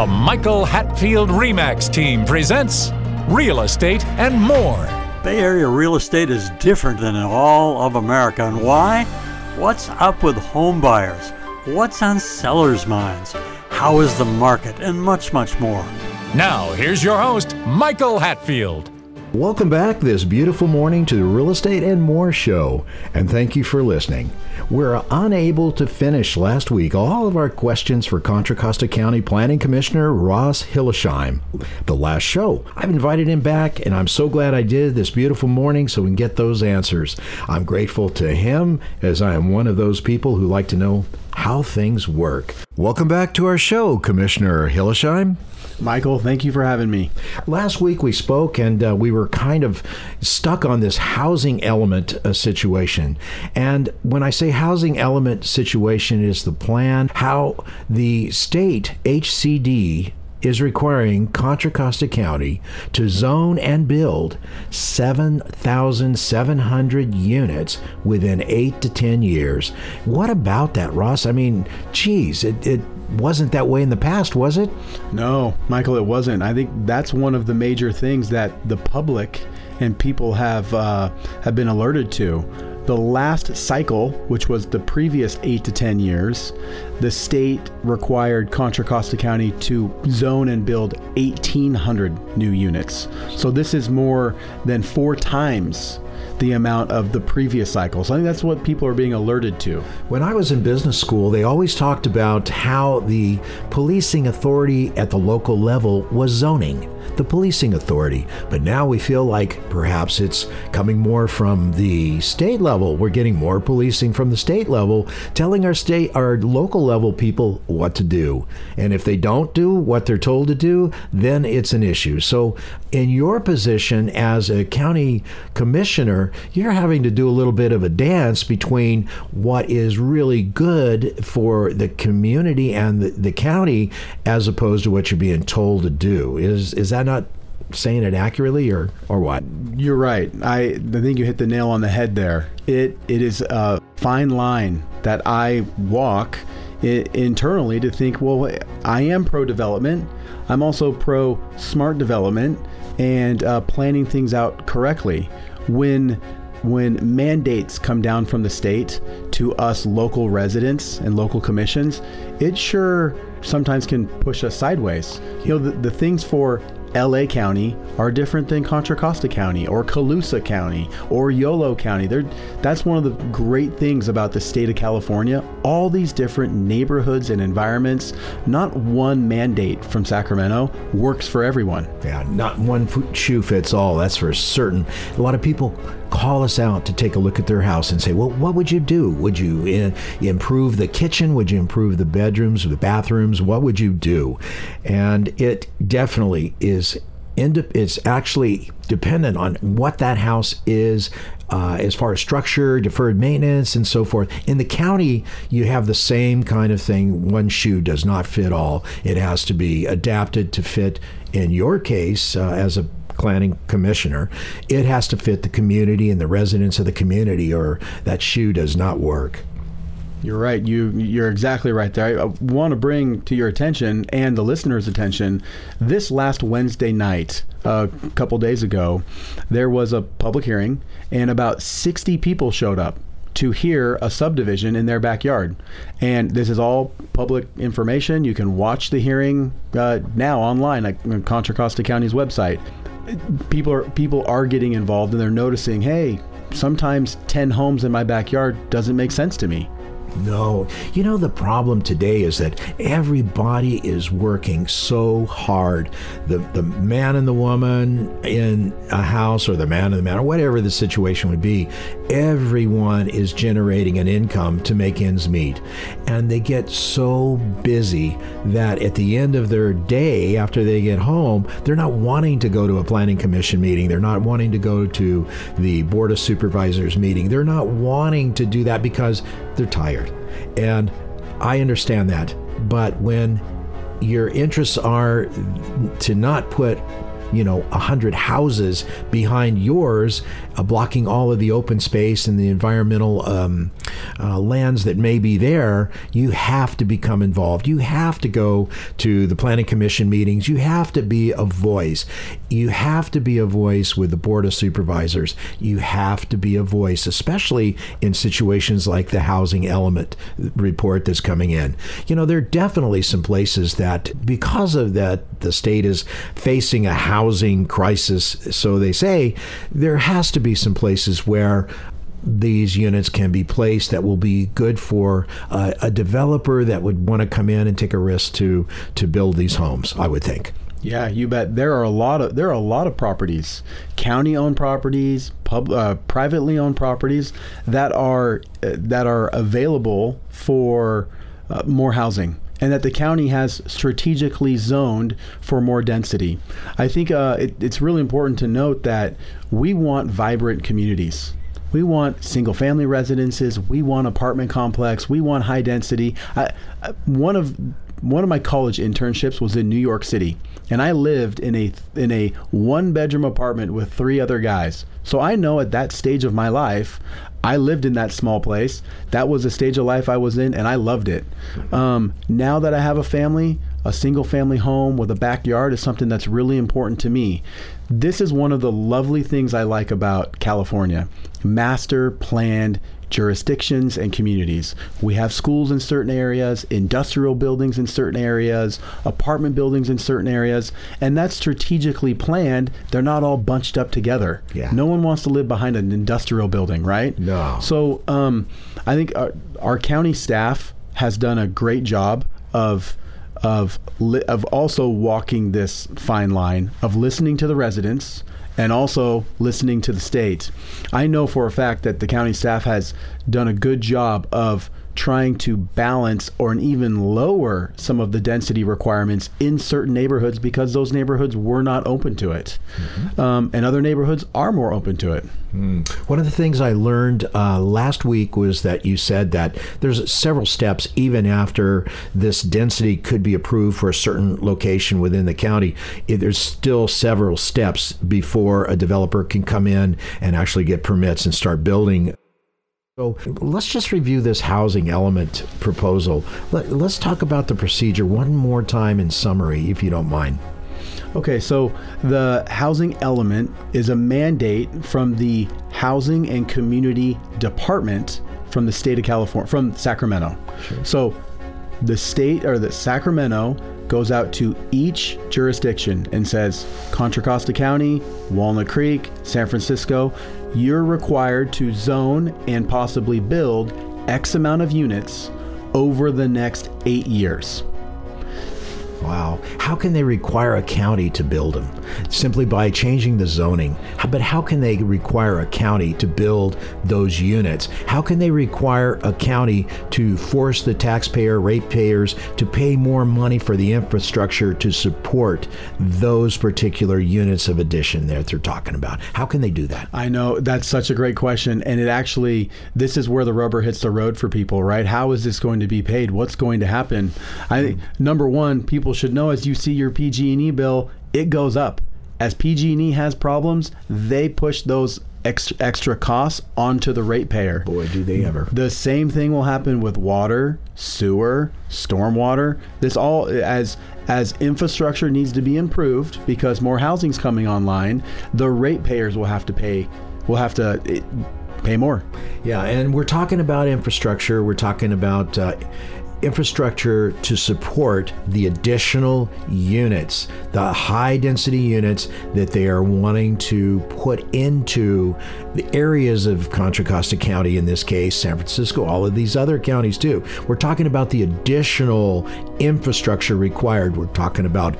The Michael Hatfield Remax team presents Real Estate and More. Bay Area real estate is different than in all of America. And why? What's up with home buyers? What's on sellers' minds? How is the market? And much, much more. Now, here's your host, Michael Hatfield. Welcome back this beautiful morning to the Real Estate and More Show, and thank you for listening. We're unable to finish last week all of our questions for Contra Costa County Planning Commissioner Ross Hillesheim. The last show. I've invited him back, and I'm so glad I did this beautiful morning so we can get those answers. I'm grateful to him as I am one of those people who like to know how things work. Welcome back to our show, Commissioner Hillesheim. Michael, thank you for having me. Last week we spoke and uh, we were kind of stuck on this housing element uh, situation. And when I say housing element situation is the plan, how the state HCD is requiring Contra Costa County to zone and build 7,700 units within 8 to 10 years. What about that, Ross? I mean, geez, it, it wasn't that way in the past, was it? No, Michael, it wasn't. I think that's one of the major things that the public and people have uh, have been alerted to. The last cycle, which was the previous eight to 10 years, the state required Contra Costa County to zone and build 1,800 new units. So this is more than four times the amount of the previous cycles. I think that's what people are being alerted to. When I was in business school, they always talked about how the policing authority at the local level was zoning, the policing authority. But now we feel like perhaps it's coming more from the state level. We're getting more policing from the state level, telling our state, our local level people what to do. And if they don't do what they're told to do, then it's an issue. So, in your position as a county commissioner, you're having to do a little bit of a dance between what is really good for the community and the, the county as opposed to what you're being told to do. Is is that not saying it accurately or or what? You're right. I, I think you hit the nail on the head there. It it is a fine line that I walk internally to think, well, I am pro development. I'm also pro smart development and uh, planning things out correctly. When when mandates come down from the state to us local residents and local commissions, it sure sometimes can push us sideways. You know, the, the things for LA County are different than Contra Costa County or Colusa County or Yolo County. They're, that's one of the great things about the state of California. All these different neighborhoods and environments, not one mandate from Sacramento works for everyone. Yeah, not one shoe fits all. That's for certain. A lot of people call us out to take a look at their house and say, "Well, what would you do? Would you in, improve the kitchen? Would you improve the bedrooms, the bathrooms? What would you do?" And it definitely is. It's actually dependent on what that house is uh, as far as structure, deferred maintenance, and so forth. In the county, you have the same kind of thing. One shoe does not fit all. It has to be adapted to fit, in your case, uh, as a planning commissioner, it has to fit the community and the residents of the community, or that shoe does not work. You're right. You you're exactly right there. I want to bring to your attention and the listeners' attention this last Wednesday night, a couple days ago, there was a public hearing, and about 60 people showed up to hear a subdivision in their backyard. And this is all public information. You can watch the hearing uh, now online at Contra Costa County's website. People are people are getting involved, and they're noticing, hey, sometimes 10 homes in my backyard doesn't make sense to me. No. You know, the problem today is that everybody is working so hard. The, the man and the woman in a house, or the man and the man, or whatever the situation would be, everyone is generating an income to make ends meet. And they get so busy that at the end of their day, after they get home, they're not wanting to go to a planning commission meeting. They're not wanting to go to the board of supervisors meeting. They're not wanting to do that because they're tired. And I understand that. But when your interests are to not put you know, a hundred houses behind yours, uh, blocking all of the open space and the environmental um, uh, lands that may be there, you have to become involved. You have to go to the planning commission meetings. You have to be a voice. You have to be a voice with the board of supervisors. You have to be a voice, especially in situations like the housing element report that's coming in. You know, there are definitely some places that, because of that, the state is facing a housing crisis, so they say, there has to be some places where these units can be placed that will be good for uh, a developer that would want to come in and take a risk to to build these homes. I would think. Yeah, you bet. There are a lot of there are a lot of properties, county-owned properties, pub, uh, privately owned properties that are uh, that are available for uh, more housing, and that the county has strategically zoned for more density. I think uh, it, it's really important to note that we want vibrant communities. We want single family residences. We want apartment complex. We want high density. I, I, one of one of my college internships was in New York City, and I lived in a in a one bedroom apartment with three other guys. So I know at that stage of my life, I lived in that small place. That was a stage of life I was in, and I loved it. Um, now that I have a family, a single family home with a backyard is something that's really important to me. This is one of the lovely things I like about California master planned jurisdictions and communities. We have schools in certain areas, industrial buildings in certain areas, apartment buildings in certain areas, and that's strategically planned. They're not all bunched up together. Yeah. No one wants to live behind an industrial building, right? No. So um, I think our, our county staff has done a great job of of li- of also walking this fine line of listening to the residents and also listening to the state. I know for a fact that the county staff has done a good job of trying to balance or even lower some of the density requirements in certain neighborhoods because those neighborhoods were not open to it. Mm-hmm. Um, and other neighborhoods are more open to it. Mm. One of the things I learned uh, last week was that you said that there's several steps even after this density could be approved for a certain location within the county. There's still several steps before a developer can come in and actually get permits and start building so let's just review this housing element proposal. Let, us talk about the procedure one more time in summary, if you don't mind. Okay, so the housing element is a mandate from the Housing and Community Department from the state of California, from Sacramento. Sure. So the state or the Sacramento goes out to each jurisdiction and says Contra Costa County, Walnut Creek, San Francisco, you're required to zone and possibly build X amount of units over the next eight years. Wow. How can they require a county to build them? Simply by changing the zoning. But how can they require a county to build those units? How can they require a county to force the taxpayer, ratepayers to pay more money for the infrastructure to support those particular units of addition that they're talking about? How can they do that? I know that's such a great question. And it actually, this is where the rubber hits the road for people, right? How is this going to be paid? What's going to happen? I number one, people people should know as you see your PG&E bill, it goes up. As PG&E has problems, they push those extra, extra costs onto the ratepayer. Boy, do they ever. The same thing will happen with water, sewer, stormwater. This all as as infrastructure needs to be improved because more housing's coming online, the ratepayers will have to pay will have to it, pay more. Yeah, and we're talking about infrastructure, we're talking about uh, infrastructure to support the additional units, the high density units that they are wanting to put into the areas of Contra Costa County, in this case, San Francisco, all of these other counties too. We're talking about the additional infrastructure required. We're talking about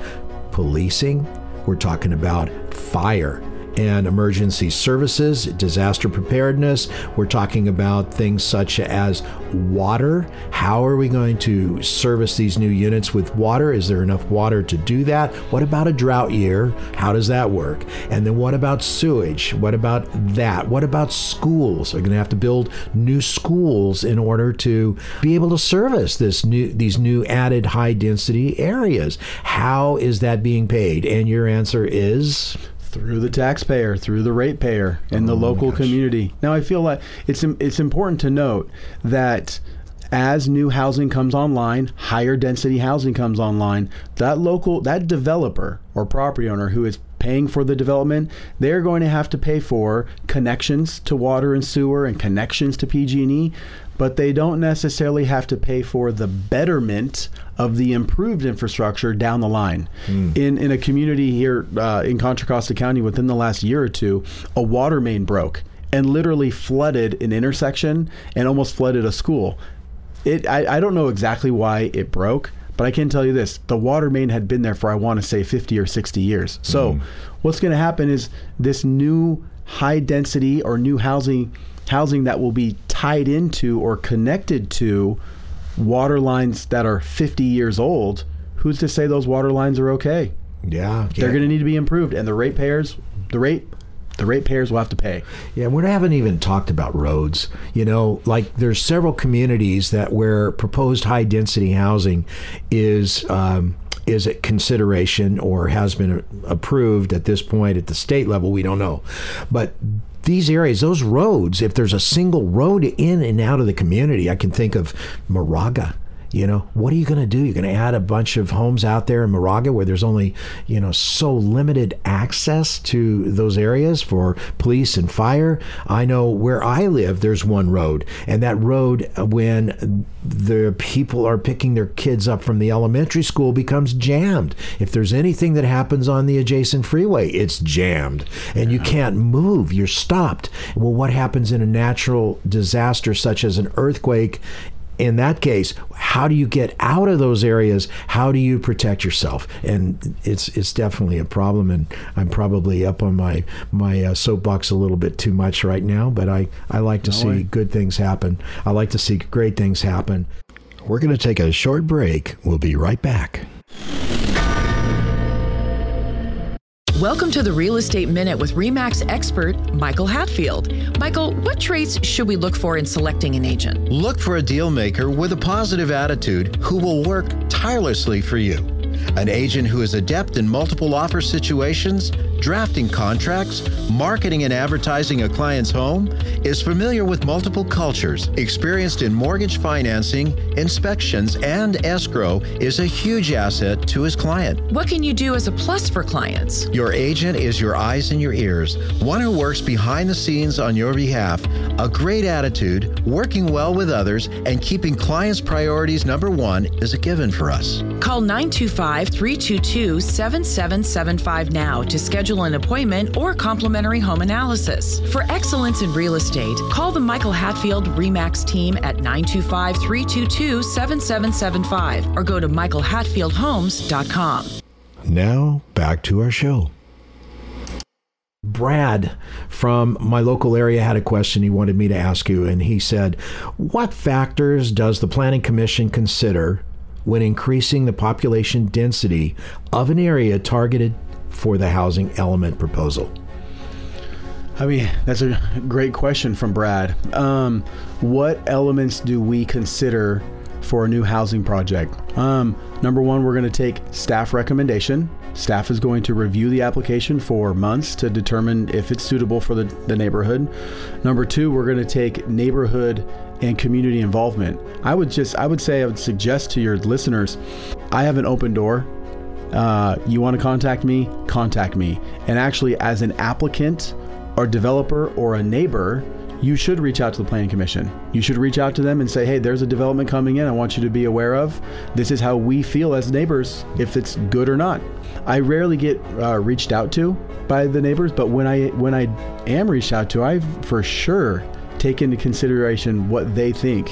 policing, we're talking about fire and emergency services, disaster preparedness. We're talking about things such as water. How are we going to service these new units with water? Is there enough water to do that? What about a drought year? How does that work? And then what about sewage? What about that? What about schools? Are going to have to build new schools in order to be able to service this new these new added high density areas. How is that being paid? And your answer is through the taxpayer, through the ratepayer, and oh the local community. Now, I feel like it's it's important to note that as new housing comes online, higher density housing comes online, that local that developer or property owner who is paying for the development, they're going to have to pay for connections to water and sewer and connections to PG&E, but they don't necessarily have to pay for the betterment of the improved infrastructure down the line. Mm. In in a community here uh, in Contra Costa County within the last year or two, a water main broke and literally flooded an intersection and almost flooded a school. It I, I don't know exactly why it broke, but I can tell you this: the water main had been there for I want to say 50 or 60 years. So, mm. what's going to happen is this new high density or new housing housing that will be tied into or connected to water lines that are 50 years old. Who's to say those water lines are okay? Yeah, they're going to need to be improved, and the ratepayers, the rate the ratepayers will have to pay. Yeah, we haven't even talked about roads. You know, like there's several communities that where proposed high density housing is um, is at consideration or has been approved at this point at the state level. We don't know, but these areas, those roads, if there's a single road in and out of the community, I can think of Moraga you know, what are you going to do? You're going to add a bunch of homes out there in Moraga where there's only, you know, so limited access to those areas for police and fire. I know where I live, there's one road, and that road, uh, when the people are picking their kids up from the elementary school, becomes jammed. If there's anything that happens on the adjacent freeway, it's jammed, and you can't move. You're stopped. Well, what happens in a natural disaster such as an earthquake in that case, how do you get out of those areas? How do you protect yourself? And it's it's definitely a problem. And I'm probably up on my my uh, soapbox a little bit too much right now. But I I like to no see way. good things happen. I like to see great things happen. We're going to take a short break. We'll be right back. Welcome to the Real Estate Minute with REMAX expert Michael Hatfield. Michael, what traits should we look for in selecting an agent? Look for a deal maker with a positive attitude who will work tirelessly for you. An agent who is adept in multiple offer situations, drafting contracts, marketing and advertising a client's home, is familiar with multiple cultures, experienced in mortgage financing, inspections, and escrow, is a huge asset to his client. What can you do as a plus for clients? Your agent is your eyes and your ears, one who works behind the scenes on your behalf, a great attitude, working well with others, and keeping clients' priorities number one is a given for us. Call 925 322 7775 now to schedule schedule an appointment or complimentary home analysis. For excellence in real estate, call the Michael Hatfield REMAX team at 925 322 7775 or go to michaelhatfieldhomes.com. Now, back to our show. Brad from my local area had a question he wanted me to ask you, and he said, What factors does the Planning Commission consider when increasing the population density of an area targeted for the housing element proposal? I mean, that's a great question from Brad. Um, what elements do we consider for a new housing project? Um, number one, we're going to take staff recommendation. Staff is going to review the application for months to determine if it's suitable for the, the neighborhood. Number two, we're going to take neighborhood and community involvement. I would just, I would say, I would suggest to your listeners, I have an open door uh, you want to contact me, contact me. And actually, as an applicant or developer or a neighbor, you should reach out to the Planning Commission. You should reach out to them and say, hey, there's a development coming in I want you to be aware of. This is how we feel as neighbors, if it's good or not. I rarely get uh, reached out to by the neighbors, but when I when I am reached out to, I for sure take into consideration what they think.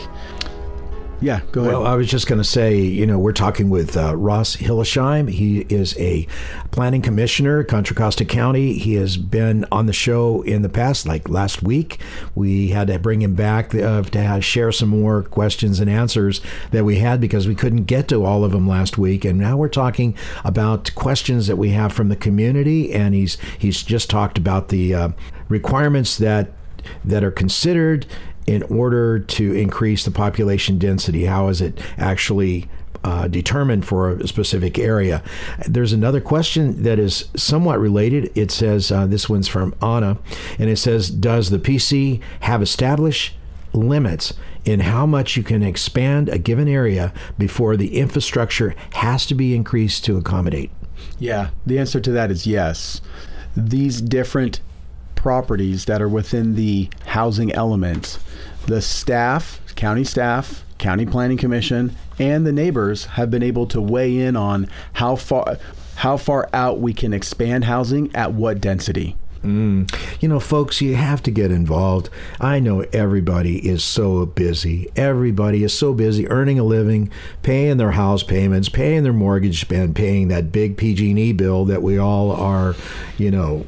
Yeah, go ahead. Well, I was just going to say, you know, we're talking with uh, Ross Hillesheim. He is a planning commissioner, Contra Costa County. He has been on the show in the past, like last week. We had to bring him back uh, to share some more questions and answers that we had because we couldn't get to all of them last week. And now we're talking about questions that we have from the community. And he's he's just talked about the uh, requirements that that are considered in order to increase the population density? How is it actually uh, determined for a specific area? There's another question that is somewhat related. It says, uh, this one's from Anna, and it says, Does the PC have established limits in how much you can expand a given area before the infrastructure has to be increased to accommodate? Yeah, the answer to that is yes. These different properties that are within the housing element, the staff, county staff, county planning commission, and the neighbors have been able to weigh in on how far how far out we can expand housing at what density. Mm. You know, folks, you have to get involved. I know everybody is so busy. Everybody is so busy earning a living, paying their house payments, paying their mortgage, and paying that big PG&E bill that we all are, you know,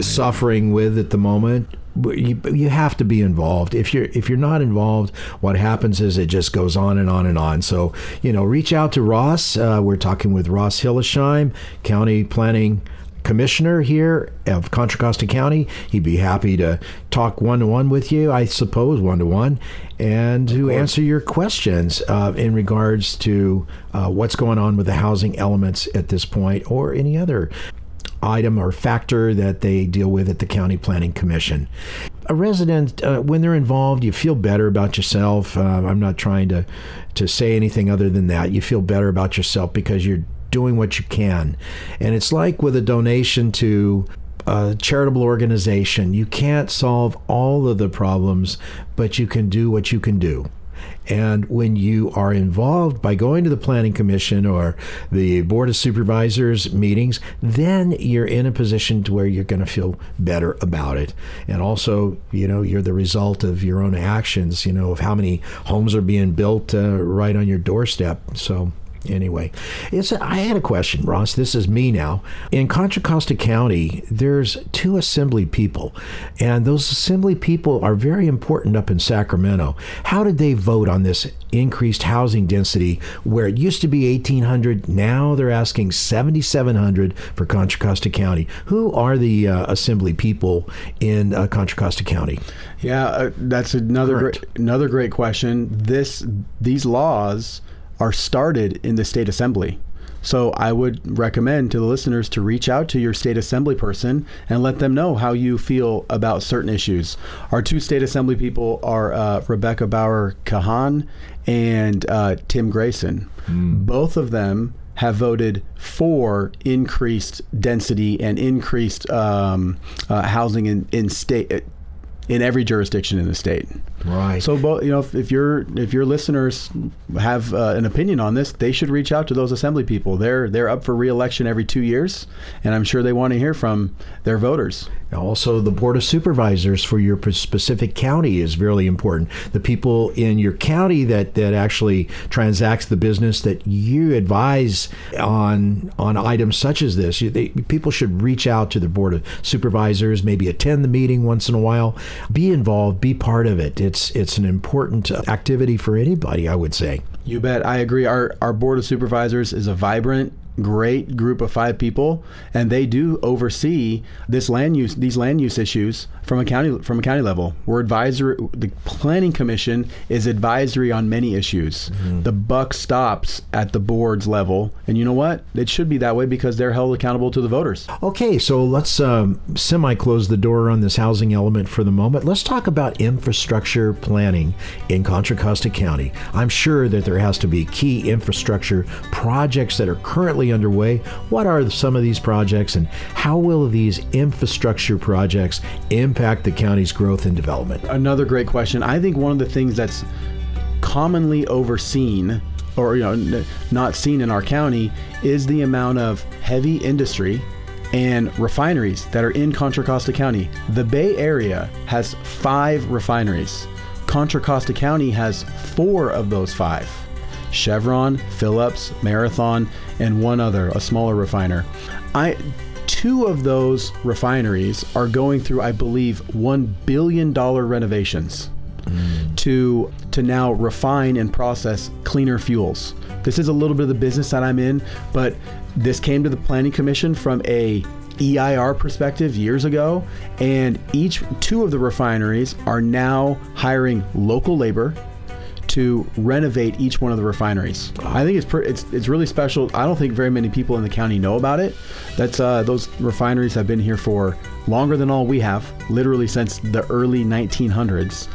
suffering with at the moment you, you have to be involved. If you're if you're not involved what happens is it just goes on and on and on. So you know reach out to ross. Uh, we're talking with ross hillesheim county planning commissioner here of Contra Costa County. He'd be happy to talk one to one with you, I suppose, one to one, and to answer your questions uh, in regards to uh, what's going on with the housing elements at this point or any other item or factor that they deal with at the County Planning Commission. A resident, uh, when they're involved, you feel better about yourself. Uh, I'm not trying to, to say anything other than that. You feel better about yourself because you're doing what you can. And it's like with a donation to a charitable organization, you can't solve all of the problems, but you can do what you can do. And when you are involved by going to the Planning Commission or the Board of Supervisors meetings, then you're in a position to where you're going to feel better about it. And also, you know, you're the result of your own actions, you know, of how many homes are being built uh, right on your doorstep. So anyway, it's a, I had a question, Ross. This is me now. In Contra Costa County, there's two assembly people, and those assembly people are very important up in Sacramento. How did they vote on this increased housing density where it used to be 1,800? Now they're asking 7,700 for Contra Costa County. Who are the uh, assembly people in uh, Contra Costa County? Yeah, uh, that's another great, another great question. This these laws are started in the state assembly. So I would recommend to the listeners to reach out to your state assembly person and let them know how you feel about certain issues. Our two state assembly people are uh, Rebecca Bauer Kahan and uh, Tim Grayson. Mm. Both of them have voted for increased density and increased um, uh, housing in, in state in every jurisdiction in the state. Right. So, you know, if, if your if your listeners have uh, an opinion on this, they should reach out to those assembly people. They're they're up for reelection every two years, and I'm sure they want to hear from their voters. Also, the board of supervisors for your specific county is really important. The people in your county that that actually transacts the business that you advise on on items such as this. You, they, people should reach out to the board of supervisors, maybe attend the meeting once in a while, be involved, be part of it it's it's an important activity for anybody, I would say. You bet. I agree. Our our board of supervisors is a vibrant great group of five people, and they do oversee this land use these land use issues from a county from a county level. We're advisory. The planning commission is advisory on many issues. Mm-hmm. The buck stops at the board's level, and you know what? It should be that way because they're held accountable to the voters. Okay, so let's um, semi close the door on this housing element for the moment. Let's talk about infrastructure planning in Contra Costa County. I'm sure that there has to be key infrastructure projects that are currently underway. What are some of these projects and how will these infrastructure projects impact the county's growth and development? Another great question. I think one of the things that's commonly overseen or you know not seen in our county is the amount of heavy industry and refineries that are in Contra Costa County. The Bay Area has 5 refineries. Contra Costa County has four of those five Chevron, Phillips, Marathon, and one other, a smaller refiner. I two of those refineries are going through, I believe, one billion dollar renovations mm. to to now refine and process cleaner fuels. This is a little bit of the business that I'm in, but this came to the planning commission from a EIR perspective years ago, and each two of the refineries are now hiring local labor to renovate each one of the refineries. I think it's per, it's it's really special. I don't think very many people in the county know about it. That's uh, those refineries have been here for longer than all we have, literally since the early 1900s,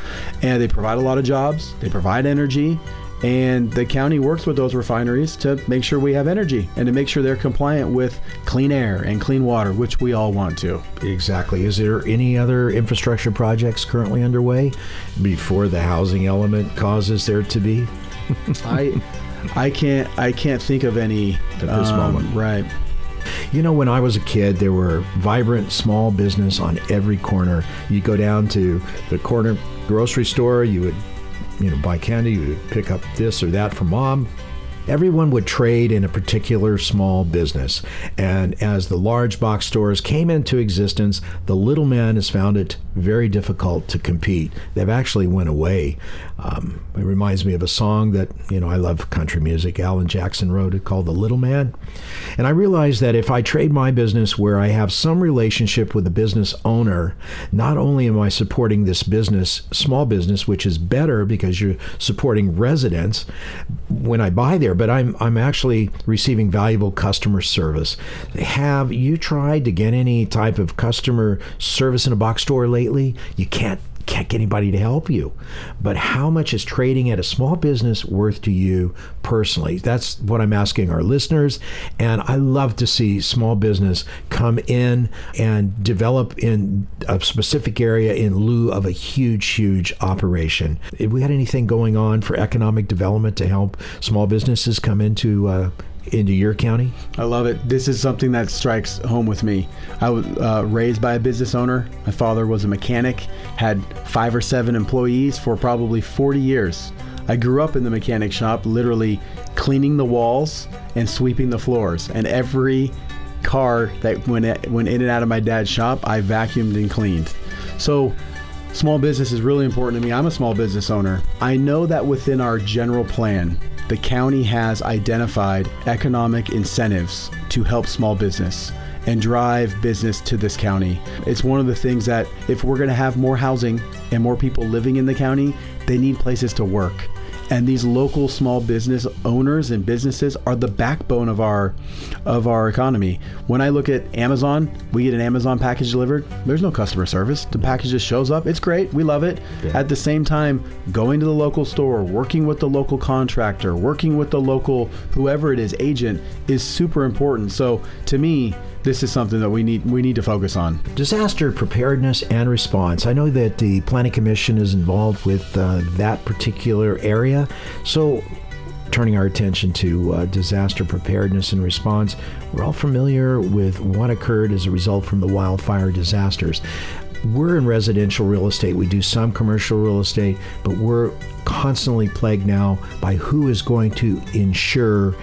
and they provide a lot of jobs. They provide energy. And the county works with those refineries to make sure we have energy and to make sure they're compliant with clean air and clean water, which we all want to. Exactly. Is there any other infrastructure projects currently underway before the housing element causes there to be? I I can't I can't think of any um, At this moment. Right. You know, when I was a kid, there were vibrant small business on every corner. You go down to the corner grocery store, you would, you know, buy candy, you pick up this or that for mom. Everyone would trade in a particular small business. And as the large box stores came into existence, the little man has found it very difficult to compete. They've actually went away. Um, it reminds me of a song that, you know, I love country music. Alan Jackson wrote it called The Little Man. And I realized that if I trade my business where I have some relationship with the business owner, not only am I supporting this business, small business, which is better because you're supporting residents when I buy there, but I'm I'm actually receiving valuable customer service. Have you tried to get any type of customer service in a box store lately? You can't can't get anybody to help you. But how much is trading at a small business worth to you personally? That's what I'm asking our listeners. And I love to see small business come in and develop in a specific area in lieu of a huge, huge operation. If we had anything going on for economic development to help small businesses come into uh, into your county? I love it. This is something that strikes home with me. I was uh, raised by a business owner. My father was a mechanic, had five or seven employees for probably 40 years. I grew up in the mechanic shop, literally cleaning the walls and sweeping the floors. And every car that went, went in and out of my dad's shop, I vacuumed and cleaned. So, small business is really important to me. I'm a small business owner. I know that within our general plan, the county has identified economic incentives to help small business and drive business to this county. It's one of the things that if we're going to have more housing and more people living in the county, they need places to work. And these local small business owners and businesses are the backbone of our of our economy. When I look at Amazon, we get an Amazon package delivered. There's no customer service. The package just shows up. It's great. We love it. Yeah. At the same time, going to the local store, working with the local contractor, working with the local whoever it is agent is super important. So to me, this is something that we need we need to focus on. Disaster preparedness and response. I know that the Planning Commission is involved with uh, that particular area. So, turning our attention to uh, disaster preparedness and response, we're all familiar with what occurred as a result from the wildfire disasters. We're in residential real estate. We do some commercial real estate, but we're constantly plagued now by who is going to insure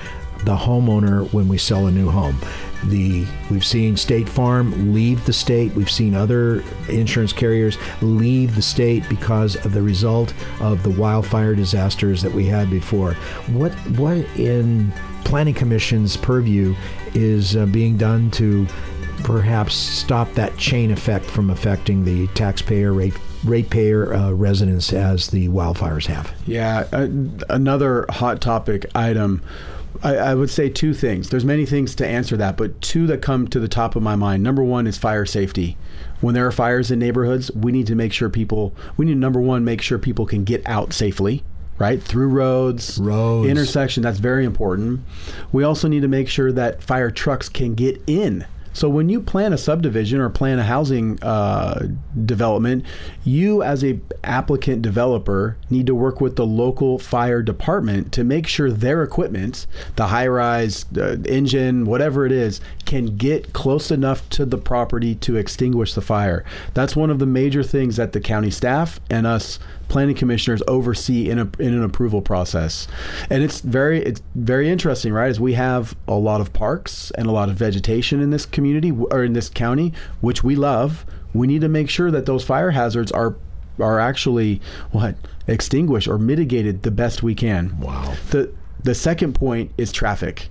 the homeowner when we sell a new home. The we've seen State Farm leave the state. We've seen other insurance carriers leave the state because of the result of the wildfire disasters that we had before. What what in Planning Commission's purview is uh, being done to perhaps stop that chain effect from affecting the taxpayer rate ratepayer uh, residents as the wildfires have? Yeah, uh, another hot topic item. I, I would say two things. There's many things to answer that, but two that come to the top of my mind. Number one is fire safety. When there are fires in neighborhoods, we need to make sure people. We need number one make sure people can get out safely. Right through roads, Roads. intersection. That's very important. We also need to make sure that fire trucks can get in So when you plan a subdivision or plan a housing uh, development, you as a applicant developer need to work with the local fire department to make sure their equipment, the high rise uh, engine, whatever it is, can get close enough to the property to extinguish the fire. That's one of the major things that the county staff and us planning commissioners oversee in, a, in an approval process. And it's very it's very interesting, right? As we have a lot of parks and a lot of vegetation in this community or in this county, which we love, we need to make sure that those fire hazards are are actually what extinguished or mitigated the best we can. Wow. The the second point is traffic.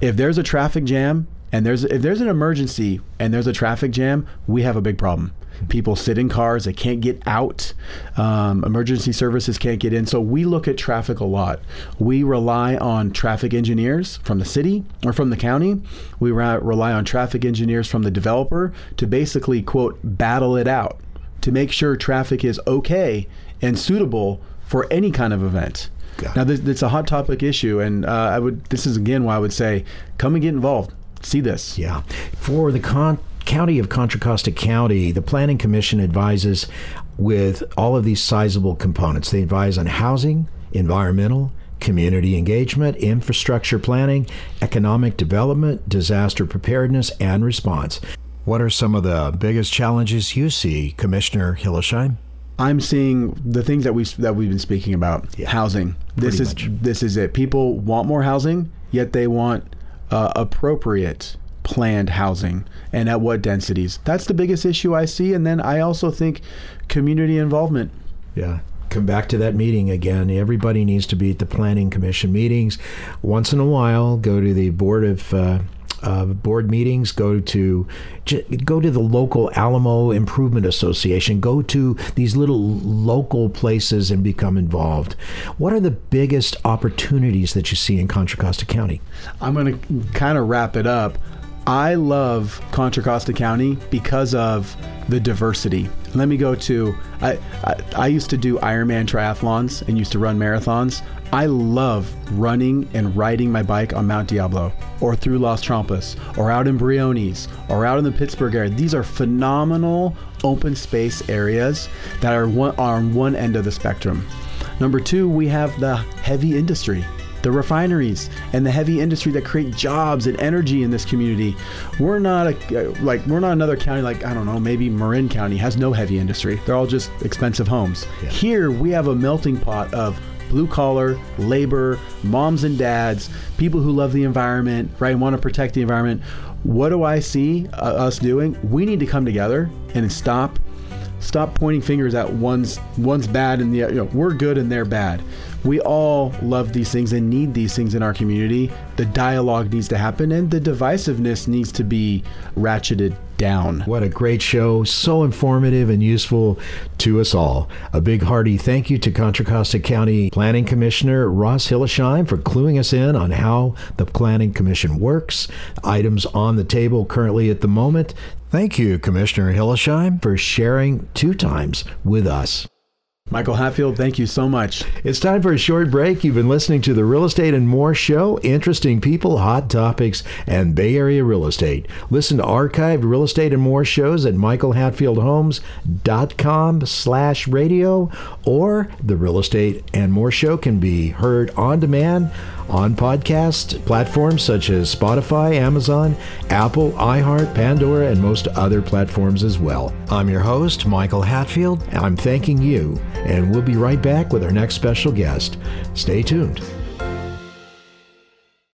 If there's a traffic jam and there's if there's an emergency and there's a traffic jam, we have a big problem. People sit in cars, they can't get out. Um, emergency services can't get in. So we look at traffic a lot. We rely on traffic engineers from the city or from the county. We re- rely on traffic engineers from the developer to basically, quote, battle it out to make sure traffic is okay and suitable for any kind of event. Got Now, this, it's a hot topic issue, and uh, I would. This is again why I would say, come and get involved. See this. Yeah. For the con- county of Contra Costa County, the Planning Commission advises with all of these sizable components. They advise on housing, environmental, community engagement, infrastructure planning, economic development, disaster preparedness, and response. What are some of the biggest challenges you see, Commissioner Hillesheim? I'm seeing the things that we that we've been speaking about. Yeah. Housing. This Pretty is much. this is it. People want more housing, yet they want uh, appropriate planned housing and at what densities. That's the biggest issue I see. And then I also think community involvement. Yeah. Come back to that meeting again. Everybody needs to be at the Planning Commission meetings. Once in a while, go to the Board of uh, uh, board meetings. Go to go to the local Alamo Improvement Association. Go to these little local places and become involved. What are the biggest opportunities that you see in Contra Costa County? I'm going to kind of wrap it up. I love Contra Costa County because of the diversity. Let me go to I, I I used to do Ironman triathlons and used to run marathons. I love running and riding my bike on Mount Diablo or through Las Trampas or out in Briones or out in the Pittsburg area. These are phenomenal open space areas that are one, are on one end of the spectrum. Number two, we have the heavy industry the refineries and the heavy industry that create jobs and energy in this community. We're not a like we're not another county like I don't know maybe Marin County has no heavy industry. They're all just expensive homes. Here we have a melting pot of blue collar labor, moms and dads, people who love the environment, right, and want to protect the environment. What do I see uh, us doing? We need to come together and stop stop pointing fingers at one's one's bad and the you know we're good and they're bad we all love these things and need these things in our community the dialogue needs to happen and the divisiveness needs to be ratcheted down What a great show. So informative and useful to us all. A big hearty thank you to Contra Costa County Planning Commissioner Ross Hillesheim for cluing us in on how the Planning Commission works, items on the table currently at the moment. Thank you, Commissioner Hillesheim, for sharing two times with us. Michael hatfield thank you so much It's time for a short break. You've been listening to the Real Estate and More show. Interesting people, hot topics, and Bay Area real estate. Listen to archived real estate and more shows at michaelhatfieldhomes.com slash radio or the Real Estate and More show can be heard on demand on podcast platforms such as Spotify, Amazon, Apple, iHeart, Pandora, and most other platforms as well. I'm your host, Michael Hatfield. I'm thanking you, and we'll be right back with our next special guest. Stay tuned.